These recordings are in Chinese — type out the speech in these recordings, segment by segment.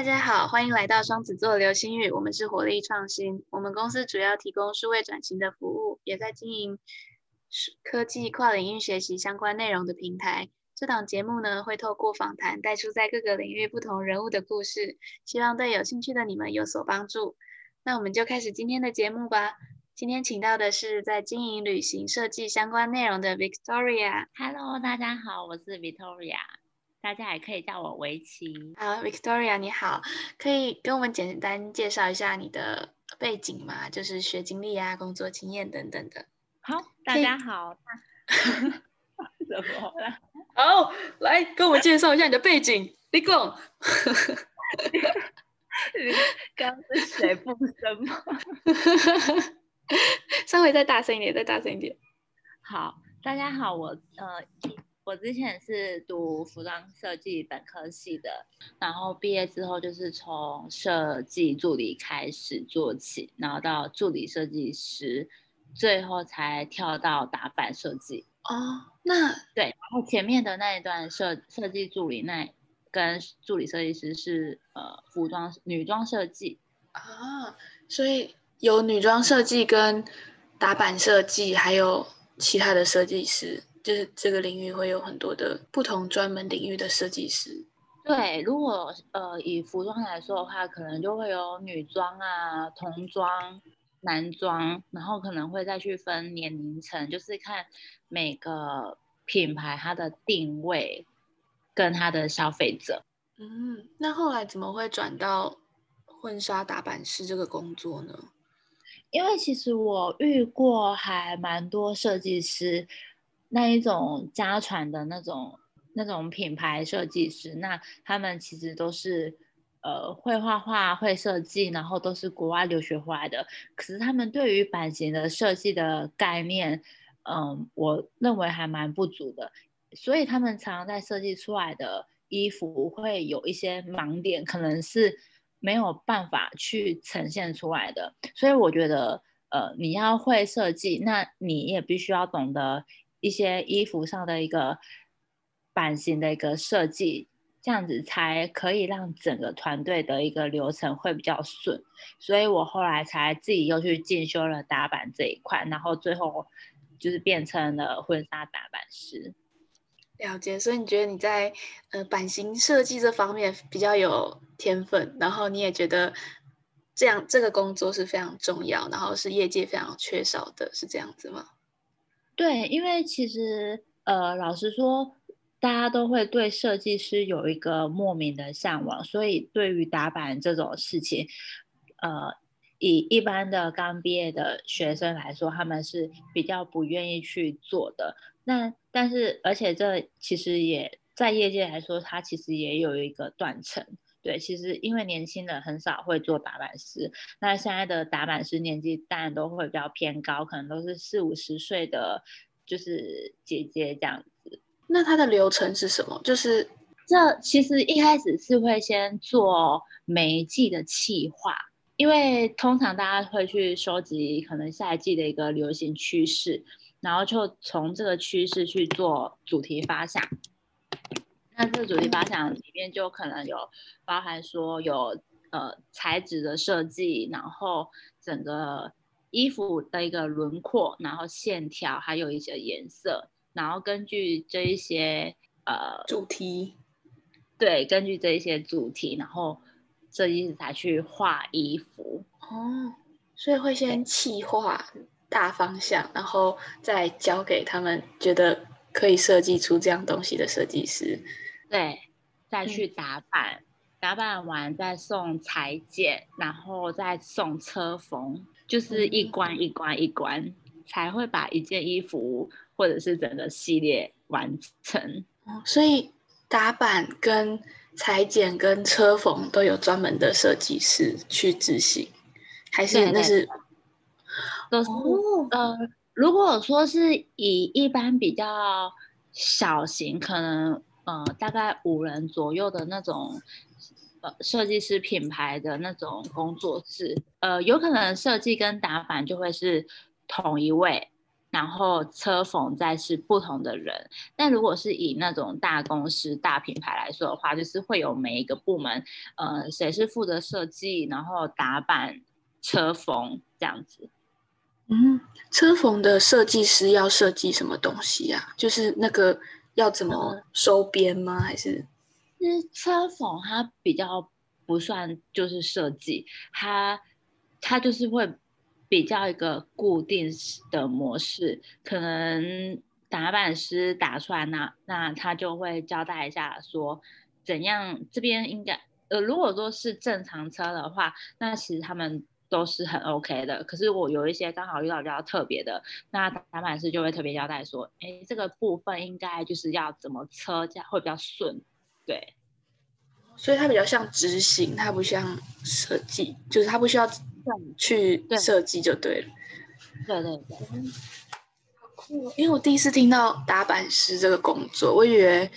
大家好，欢迎来到双子座流星雨。我们是活力创新，我们公司主要提供数位转型的服务，也在经营科技跨领域学习相关内容的平台。这档节目呢，会透过访谈带出在各个领域不同人物的故事，希望对有兴趣的你们有所帮助。那我们就开始今天的节目吧。今天请到的是在经营旅行设计相关内容的 Victoria。Hello，大家好，我是 Victoria，大家也可以叫我围棋。好，Victoria，你好，可以跟我们简单介绍一下你的背景吗？就是学经历啊、工作经验等等的。好，大家好。怎么了？好，来跟我们介绍一下你的背景。立功。刚是谁 不声吗？稍微再大声一点，再大声一点。好，大家好，我呃，我之前是读服装设计本科系的，然后毕业之后就是从设计助理开始做起，然后到助理设计师，最后才跳到打版设计。哦，那对，然后前面的那一段设设计助理那跟助理设计师是呃服装女装设计啊，所以。有女装设计跟打版设计，还有其他的设计师，就是这个领域会有很多的不同专门领域的设计师。对，如果呃以服装来说的话，可能就会有女装啊、童装、男装，然后可能会再去分年龄层，就是看每个品牌它的定位跟它的消费者。嗯，那后来怎么会转到婚纱打版师这个工作呢？因为其实我遇过还蛮多设计师，那一种家传的那种那种品牌设计师，那他们其实都是呃会画画、会设计，然后都是国外留学回来的。可是他们对于版型的设计的概念，嗯，我认为还蛮不足的，所以他们常常在设计出来的衣服会有一些盲点，可能是。没有办法去呈现出来的，所以我觉得，呃，你要会设计，那你也必须要懂得一些衣服上的一个版型的一个设计，这样子才可以让整个团队的一个流程会比较顺。所以我后来才自己又去进修了打版这一块，然后最后就是变成了婚纱打版师。了解，所以你觉得你在呃版型设计这方面比较有天分，然后你也觉得这样这个工作是非常重要，然后是业界非常缺少的，是这样子吗？对，因为其实呃老实说，大家都会对设计师有一个莫名的向往，所以对于打板这种事情，呃以一般的刚毕业的学生来说，他们是比较不愿意去做的。那但是，而且这其实也在业界来说，它其实也有一个断层。对，其实因为年轻人很少会做打板师，那现在的打板师年纪当然都会比较偏高，可能都是四五十岁的，就是姐姐这样子。那它的流程是什么？就是这其实一开始是会先做每一季的企划，因为通常大家会去收集可能下一季的一个流行趋势。然后就从这个趋势去做主题发想，那这个主题发想里面就可能有包含说有呃材质的设计，然后整个衣服的一个轮廓，然后线条，还有一些颜色，然后根据这一些呃主题，对，根据这一些主题，然后设计师才去画衣服。哦，所以会先企划。大方向，然后再交给他们觉得可以设计出这样东西的设计师，对，再去打版，打版完再送裁剪，然后再送车缝，就是一关一关一关，才会把一件衣服或者是整个系列完成。所以打版跟裁剪跟车缝都有专门的设计师去执行，还是那是？都是呃，如果说是以一般比较小型，可能呃大概五人左右的那种呃设计师品牌的那种工作室，呃，有可能设计跟打版就会是同一位，然后车缝再是不同的人。但如果是以那种大公司、大品牌来说的话，就是会有每一个部门，呃，谁是负责设计，然后打板、车缝这样子。嗯，车缝的设计师要设计什么东西啊？就是那个要怎么收编吗？还是？其实车缝它比较不算就是设计，它它就是会。比较一个固定的模式，可能打板师打出来，那那他就会交代一下说怎样这边应该呃，如果说是正常车的话，那其实他们都是很 OK 的。可是我有一些刚好遇到比较特别的，那打板师就会特别交代说，哎，这个部分应该就是要怎么车这样会比较顺，对。所以它比较像执行，它不像设计，就是它不需要。去设计就对了。对对对，好酷！因为我第一次听到打板师这个工作，我以为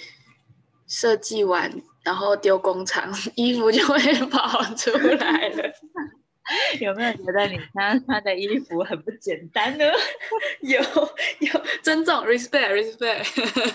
设计完然后丢工厂，衣服就会 跑出来了。有没有觉得你他穿的衣服很不简单呢？有有，尊重，respect respect，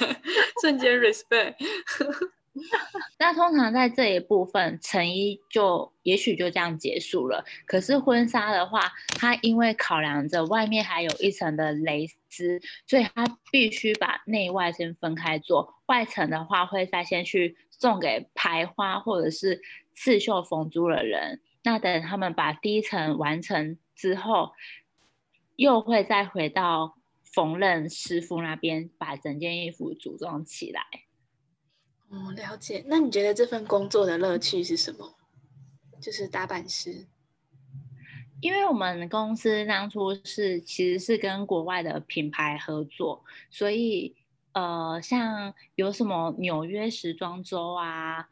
瞬间 respect。那通常在这一部分，成衣就也许就这样结束了。可是婚纱的话，它因为考量着外面还有一层的蕾丝，所以它必须把内外先分开做。外层的话会再先去送给排花或者是刺绣缝珠的人。那等他们把第一层完成之后，又会再回到缝纫师傅那边，把整件衣服组装起来。哦，了解。那你觉得这份工作的乐趣是什么？就是打板师。因为我们公司当初是其实是跟国外的品牌合作，所以呃，像有什么纽约时装周啊，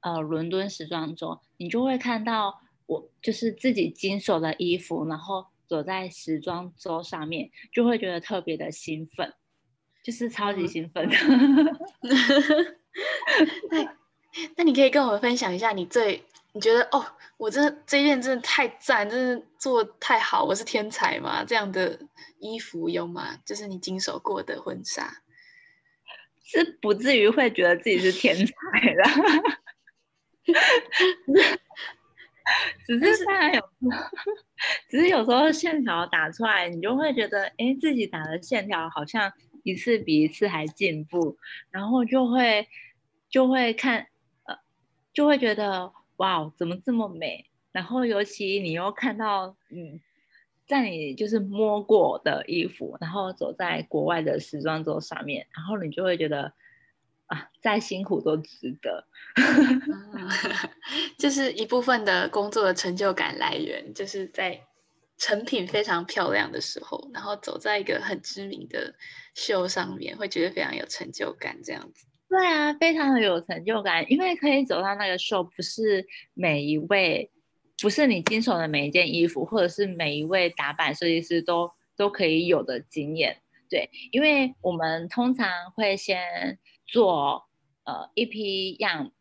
呃，伦敦时装周，你就会看到我就是自己经手的衣服，然后走在时装周上面，就会觉得特别的兴奋，就是超级兴奋。那那你可以跟我们分享一下，你最你觉得哦，我这这件真的太赞，真的做太好，我是天才吗？这样的衣服有吗？就是你经手过的婚纱，是不至于会觉得自己是天才的，只是当然有，只是有时候线条打出来，你就会觉得，哎，自己打的线条好像一次比一次还进步，然后就会。就会看，呃，就会觉得哇，怎么这么美？然后尤其你又看到，嗯，在你就是摸过的衣服，然后走在国外的时装周上面，然后你就会觉得啊，再辛苦都值得。就是一部分的工作的成就感来源，就是在成品非常漂亮的时候，然后走在一个很知名的秀上面，会觉得非常有成就感，这样子。对啊，非常的有成就感，因为可以走到那个秀，不是每一位，不是你经手的每一件衣服，或者是每一位打版设计师都都可以有的经验。对，因为我们通常会先做呃一批样，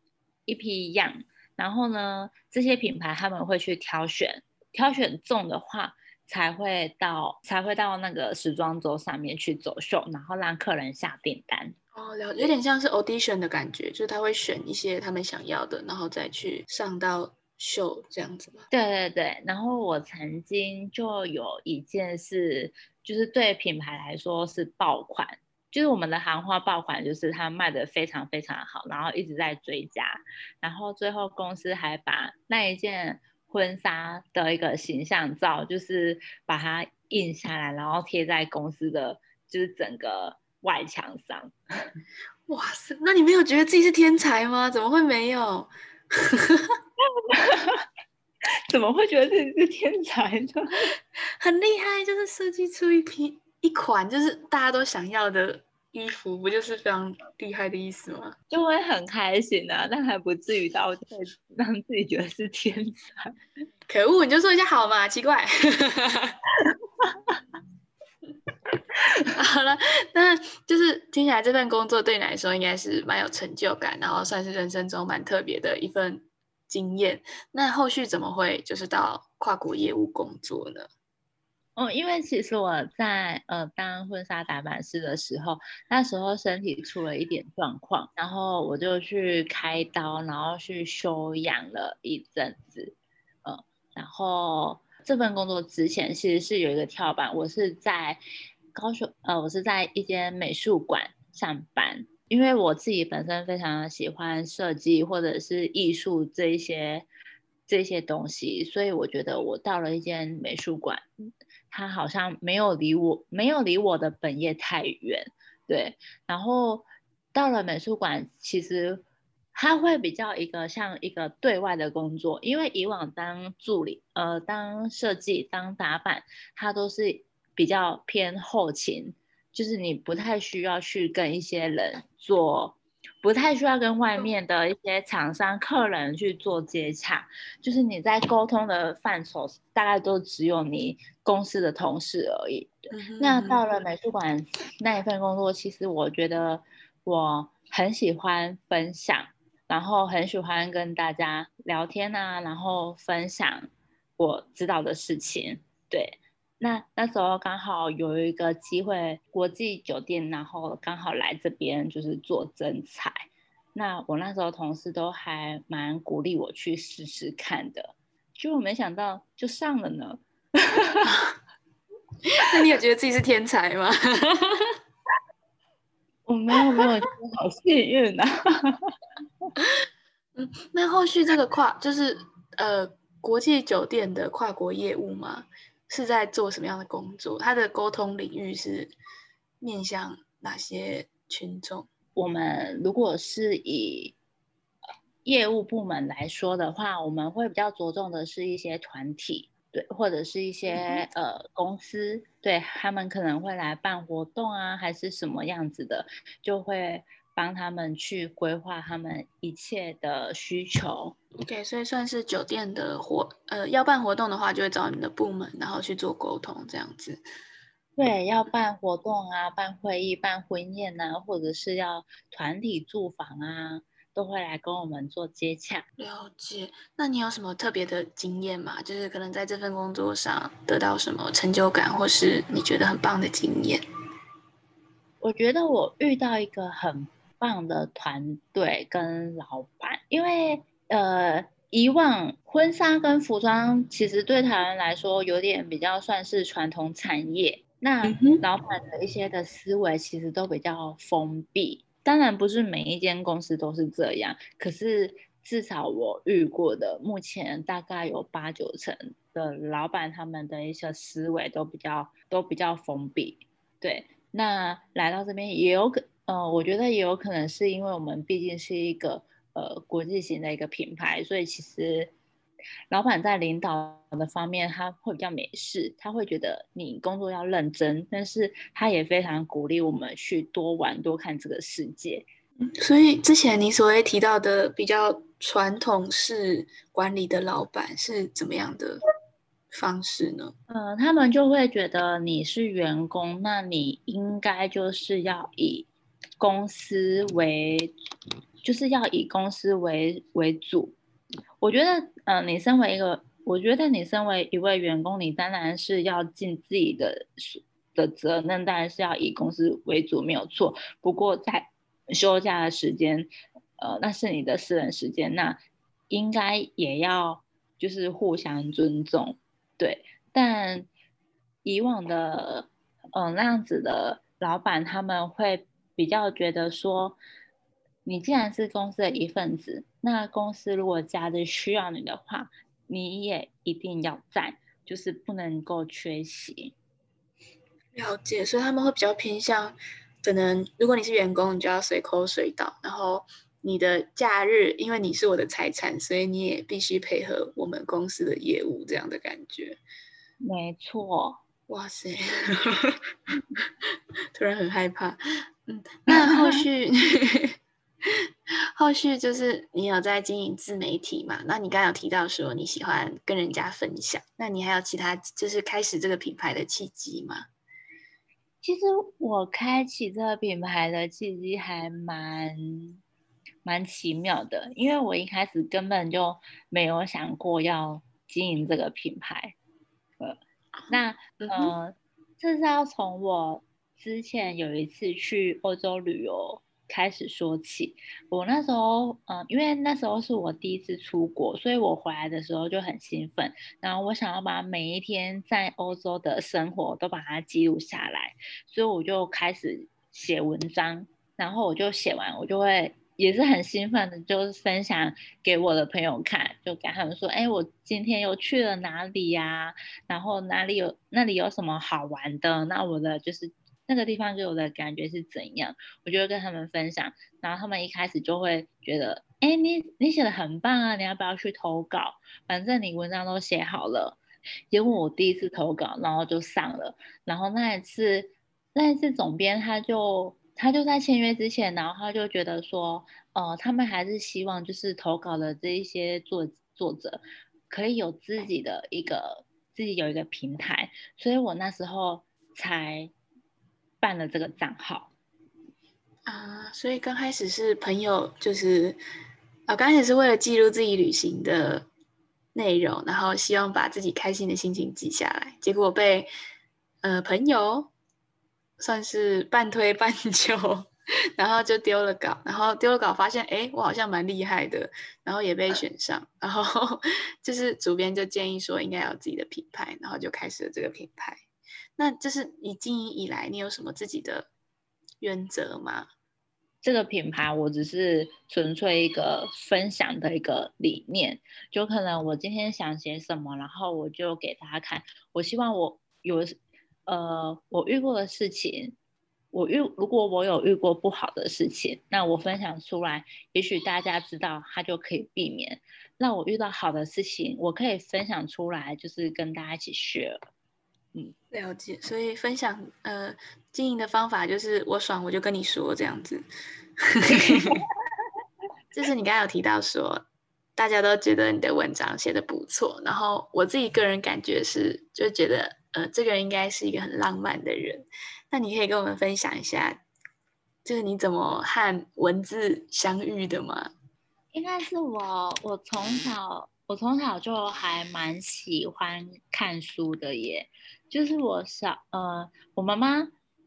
一批样，然后呢，这些品牌他们会去挑选，挑选中的话，才会到才会到那个时装周上面去走秀，然后让客人下订单。哦，了有点像是 audition 的感觉，就是他会选一些他们想要的，然后再去上到秀这样子吗？对对对，然后我曾经就有一件事，就是对品牌来说是爆款，就是我们的行话爆款，就是它卖的非常非常好，然后一直在追加，然后最后公司还把那一件婚纱的一个形象照，就是把它印下来，然后贴在公司的就是整个。外墙上，哇塞！那你没有觉得自己是天才吗？怎么会没有？怎么会觉得自己是天才呢？很厉害，就是设计出一批一款就是大家都想要的衣服，不就是非常厉害的意思吗？就会很开心啊，但还不至于到让自己觉得是天才。可恶，你就说一下好嘛，奇怪。好了，那就是听起来这份工作对你来说应该是蛮有成就感，然后算是人生中蛮特别的一份经验。那后续怎么会就是到跨国业务工作呢？哦，因为其实我在呃当婚纱打版师的时候，那时候身体出了一点状况，然后我就去开刀，然后去休养了一阵子，嗯，然后这份工作之前其实是有一个跳板，我是在高雄，呃，我是在一间美术馆上班，因为我自己本身非常喜欢设计或者是艺术这一些这些东西，所以我觉得我到了一间美术馆。他好像没有离我没有离我的本业太远，对。然后到了美术馆，其实他会比较一个像一个对外的工作，因为以往当助理，呃，当设计、当打板，他都是比较偏后勤，就是你不太需要去跟一些人做。不太需要跟外面的一些厂商、客人去做接洽，就是你在沟通的范畴，大概都只有你公司的同事而已。那到了美术馆那一份工作，其实我觉得我很喜欢分享，然后很喜欢跟大家聊天啊，然后分享我知道的事情。对。那那时候刚好有一个机会，国际酒店，然后刚好来这边就是做真才。那我那时候同事都还蛮鼓励我去试试看的，结果没想到就上了呢。那你有觉得自己是天才吗？我没有没有，好幸运啊。嗯，那后续这个跨就是呃国际酒店的跨国业务吗？是在做什么样的工作？他的沟通领域是面向哪些群众？我们如果是以业务部门来说的话，我们会比较着重的是一些团体，对，或者是一些呃公司，对他们可能会来办活动啊，还是什么样子的，就会。帮他们去规划他们一切的需求。OK，所以算是酒店的活，呃，要办活动的话，就会找你们的部门，然后去做沟通，这样子。对，要办活动啊，办会议、办婚宴啊，或者是要团体住房啊，都会来跟我们做接洽。了解。那你有什么特别的经验吗？就是可能在这份工作上得到什么成就感，或是你觉得很棒的经验？我觉得我遇到一个很。棒的团队跟老板，因为呃，以往婚纱跟服装其实对台湾来说有点比较算是传统产业，那老板的一些的思维其实都比较封闭。当然不是每一间公司都是这样，可是至少我遇过的，目前大概有八九成的老板他们的一些思维都比较都比较封闭。对，那来到这边也有可。呃，我觉得也有可能是因为我们毕竟是一个呃国际型的一个品牌，所以其实老板在领导的方面他会比较美式，他会觉得你工作要认真，但是他也非常鼓励我们去多玩多看这个世界。所以之前你所谓提到的比较传统式管理的老板是怎么样的？方式呢？呃，他们就会觉得你是员工，那你应该就是要以公司为，就是要以公司为为主。我觉得，嗯，你身为一个，我觉得你身为一位员工，你当然是要尽自己的的责任，当然是要以公司为主，没有错。不过在休假的时间，呃，那是你的私人时间，那应该也要就是互相尊重。对，但以往的，嗯，那样子的老板，他们会比较觉得说，你既然是公司的一份子，那公司如果假日需要你的话，你也一定要在，就是不能够缺席。了解，所以他们会比较偏向，可能如果你是员工，你就要随口随到，然后。你的假日，因为你是我的财产，所以你也必须配合我们公司的业务，这样的感觉。没错，哇塞，突然很害怕。嗯，那后续，后续就是你有在经营自媒体嘛？那你刚刚有提到说你喜欢跟人家分享，那你还有其他就是开始这个品牌的契机吗？其实我开启这个品牌的契机还蛮。蛮奇妙的，因为我一开始根本就没有想过要经营这个品牌，呃，那呃，这是要从我之前有一次去欧洲旅游开始说起。我那时候，嗯，因为那时候是我第一次出国，所以我回来的时候就很兴奋。然后我想要把每一天在欧洲的生活都把它记录下来，所以我就开始写文章。然后我就写完，我就会。也是很兴奋的，就是分享给我的朋友看，就跟他们说：“哎，我今天又去了哪里呀？然后哪里有那里有什么好玩的？那我的就是那个地方给我的感觉是怎样？”我就会跟他们分享，然后他们一开始就会觉得：“哎，你你写的很棒啊，你要不要去投稿？反正你文章都写好了。”结果我第一次投稿，然后就上了。然后那一次，那一次总编他就。他就在签约之前，然后他就觉得说，呃，他们还是希望就是投稿的这一些作作者可以有自己的一个自己有一个平台，所以我那时候才办了这个账号。啊，所以刚开始是朋友，就是啊，刚开始是为了记录自己旅行的内容，然后希望把自己开心的心情记下来，结果被呃朋友。算是半推半就，然后就丢了稿，然后丢了稿，发现哎，我好像蛮厉害的，然后也被选上，然后 就是主编就建议说应该有自己的品牌，然后就开始了这个品牌。那就是你经营以来，你有什么自己的原则吗？这个品牌我只是纯粹一个分享的一个理念，就可能我今天想写什么，然后我就给大家看。我希望我有。呃，我遇过的事情，我遇如果我有遇过不好的事情，那我分享出来，也许大家知道，他就可以避免。那我遇到好的事情，我可以分享出来，就是跟大家一起学。嗯，了解。所以分享呃经营的方法就是我爽我就跟你说这样子。就是你刚刚有提到说，大家都觉得你的文章写的不错，然后我自己个人感觉是就觉得。呃，这个人应该是一个很浪漫的人。那你可以跟我们分享一下，就是你怎么和文字相遇的吗？应该是我，我从小，我从小就还蛮喜欢看书的耶。就是我小，呃，我妈妈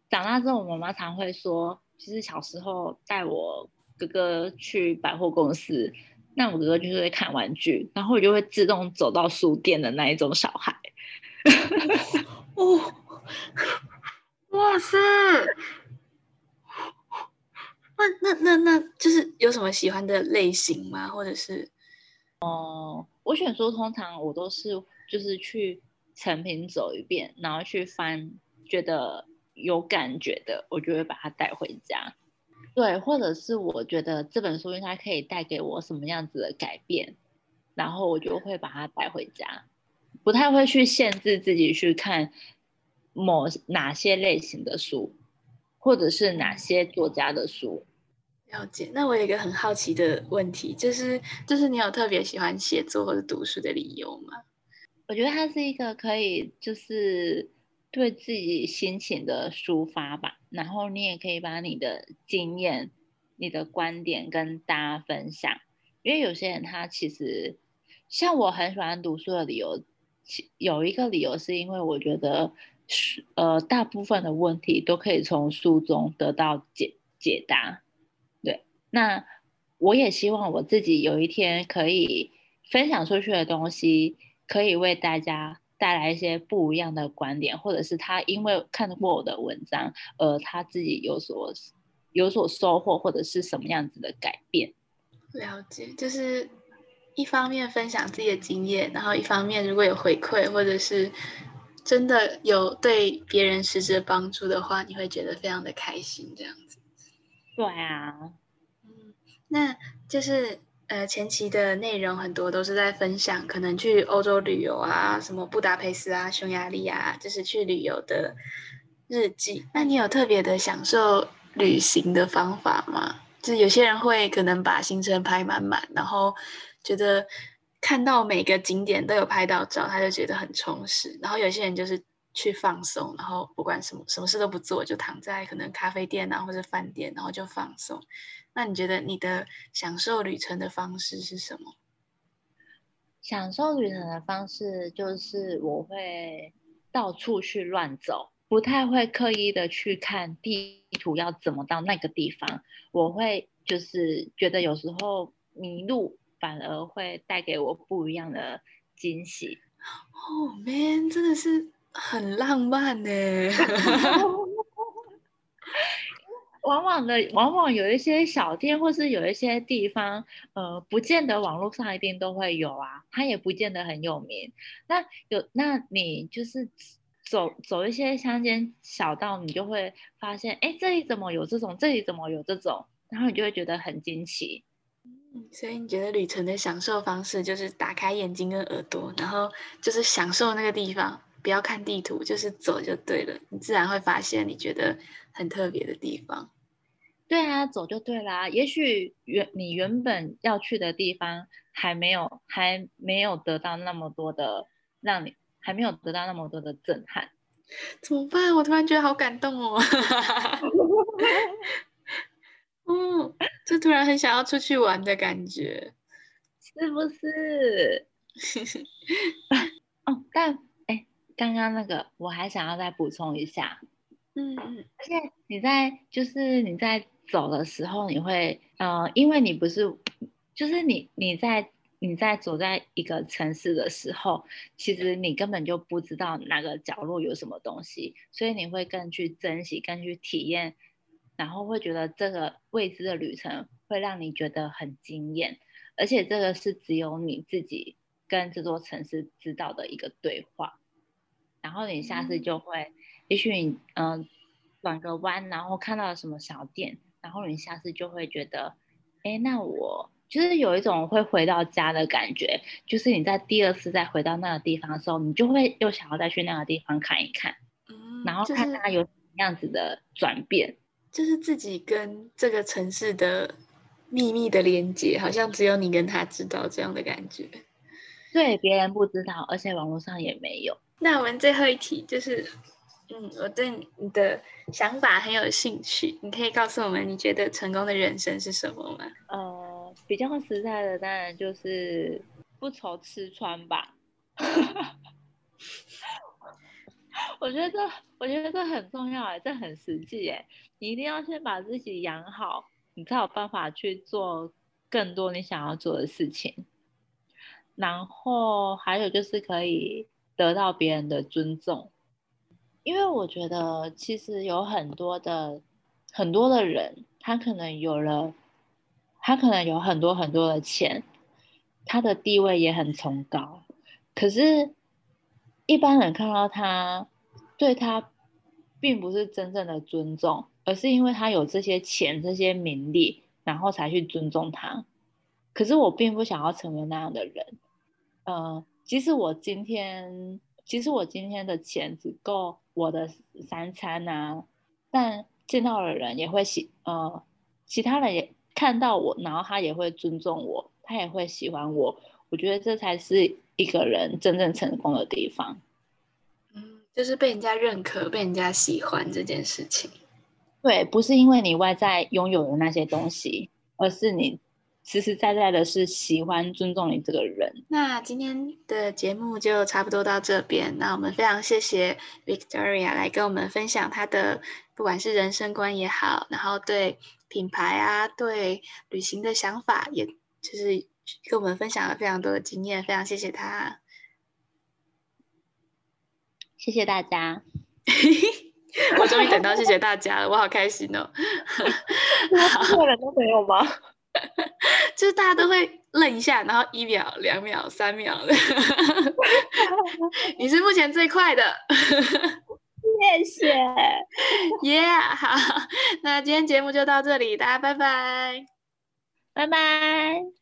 长大之后，我妈妈常会说，其实小时候带我哥哥去百货公司，那我哥哥就是会看玩具，然后我就会自动走到书店的那一种小孩。哦，哇塞！那那那那就是有什么喜欢的类型吗？或者是，哦，我选书通常我都是就是去成品走一遍，然后去翻觉得有感觉的，我就会把它带回家。对，或者是我觉得这本书应该可以带给我什么样子的改变，然后我就会把它带回家。不太会去限制自己去看某哪些类型的书，或者是哪些作家的书。了解。那我有一个很好奇的问题，就是就是你有特别喜欢写作或者读书的理由吗？我觉得它是一个可以就是对自己心情的抒发吧，然后你也可以把你的经验、你的观点跟大家分享。因为有些人他其实像我很喜欢读书的理由。其有一个理由是因为我觉得，呃，大部分的问题都可以从书中得到解解答。对，那我也希望我自己有一天可以分享出去的东西，可以为大家带来一些不一样的观点，或者是他因为看过我的文章，而他自己有所有所收获，或者是什么样子的改变。了解，就是。一方面分享自己的经验，然后一方面如果有回馈或者是真的有对别人实质帮助的话，你会觉得非常的开心，这样子。对啊，嗯，那就是呃前期的内容很多都是在分享，可能去欧洲旅游啊，什么布达佩斯啊、匈牙利啊，就是去旅游的日记。那你有特别的享受旅行的方法吗？就有些人会可能把行程排满满，然后。觉得看到每个景点都有拍到照，他就觉得很充实。然后有些人就是去放松，然后不管什么什么事都不做，就躺在可能咖啡店啊或者饭店，然后就放松。那你觉得你的享受旅程的方式是什么？享受旅程的方式就是我会到处去乱走，不太会刻意的去看地图要怎么到那个地方。我会就是觉得有时候迷路反而会带给我不一样的惊喜。哦，man，真的是很浪漫呢。往往的，往往有一些小店，或是有一些地方，呃，不见得网络上一定都会有啊，它也不见得很有名。那有，那你就是走走一些乡间小道，你就会发现，哎，这里怎么有这种？这里怎么有这种？然后你就会觉得很惊奇。嗯，所以你觉得旅程的享受方式就是打开眼睛跟耳朵，然后就是享受那个地方，不要看地图，就是走就对了，你自然会发现你觉得很特别的地方。对啊，走就对啦。也许原你原本要去的地方还没有还没有得到那么多的让你还没有得到那么多的震撼，怎么办？我突然觉得好感动哦。嗯，就突然很想要出去玩的感觉，是不是？哦，但哎，刚刚那个我还想要再补充一下，嗯嗯，而且你在就是你在走的时候，你会呃，因为你不是就是你你在你在走在一个城市的时候，其实你根本就不知道哪个角落有什么东西，所以你会更去珍惜，更去体验。然后会觉得这个未知的旅程会让你觉得很惊艳，而且这个是只有你自己跟这座城市知道的一个对话。然后你下次就会，也许你嗯转个弯，然后看到了什么小店，然后你下次就会觉得，哎，那我就是有一种会回到家的感觉。就是你在第二次再回到那个地方的时候，你就会又想要再去那个地方看一看，然后看它有什么样子的转变。就是自己跟这个城市的秘密的连接，好像只有你跟他知道这样的感觉。对，别人不知道，而且网络上也没有。那我们最后一题就是，嗯，我对你的想法很有兴趣，你可以告诉我们，你觉得成功的人生是什么吗？呃，比较实在的，当然就是不愁吃穿吧。我觉得这，我觉得这很重要哎，这很实际哎。你一定要先把自己养好，你才有办法去做更多你想要做的事情。然后还有就是可以得到别人的尊重，因为我觉得其实有很多的很多的人，他可能有了，他可能有很多很多的钱，他的地位也很崇高，可是，一般人看到他，对他并不是真正的尊重。而是因为他有这些钱、这些名利，然后才去尊重他。可是我并不想要成为那样的人。呃，即使我今天，其实我今天的钱只够我的三餐啊，但见到的人也会喜，呃，其他人也看到我，然后他也会尊重我，他也会喜欢我。我觉得这才是一个人真正成功的地方。嗯，就是被人家认可、被人家喜欢这件事情。对，不是因为你外在拥有的那些东西，而是你实实在在的是喜欢、尊重你这个人。那今天的节目就差不多到这边。那我们非常谢谢 Victoria 来跟我们分享她的不管是人生观也好，然后对品牌啊、对旅行的想法，也就是跟我们分享了非常多的经验。非常谢谢她，谢谢大家。我终于等到，谢谢大家了，我好开心哦！所有人都没有吗？就是大家都会愣一下，然后一秒、两秒、三秒的。你是目前最快的，谢谢。耶，好，那今天节目就到这里，大家拜拜，拜拜。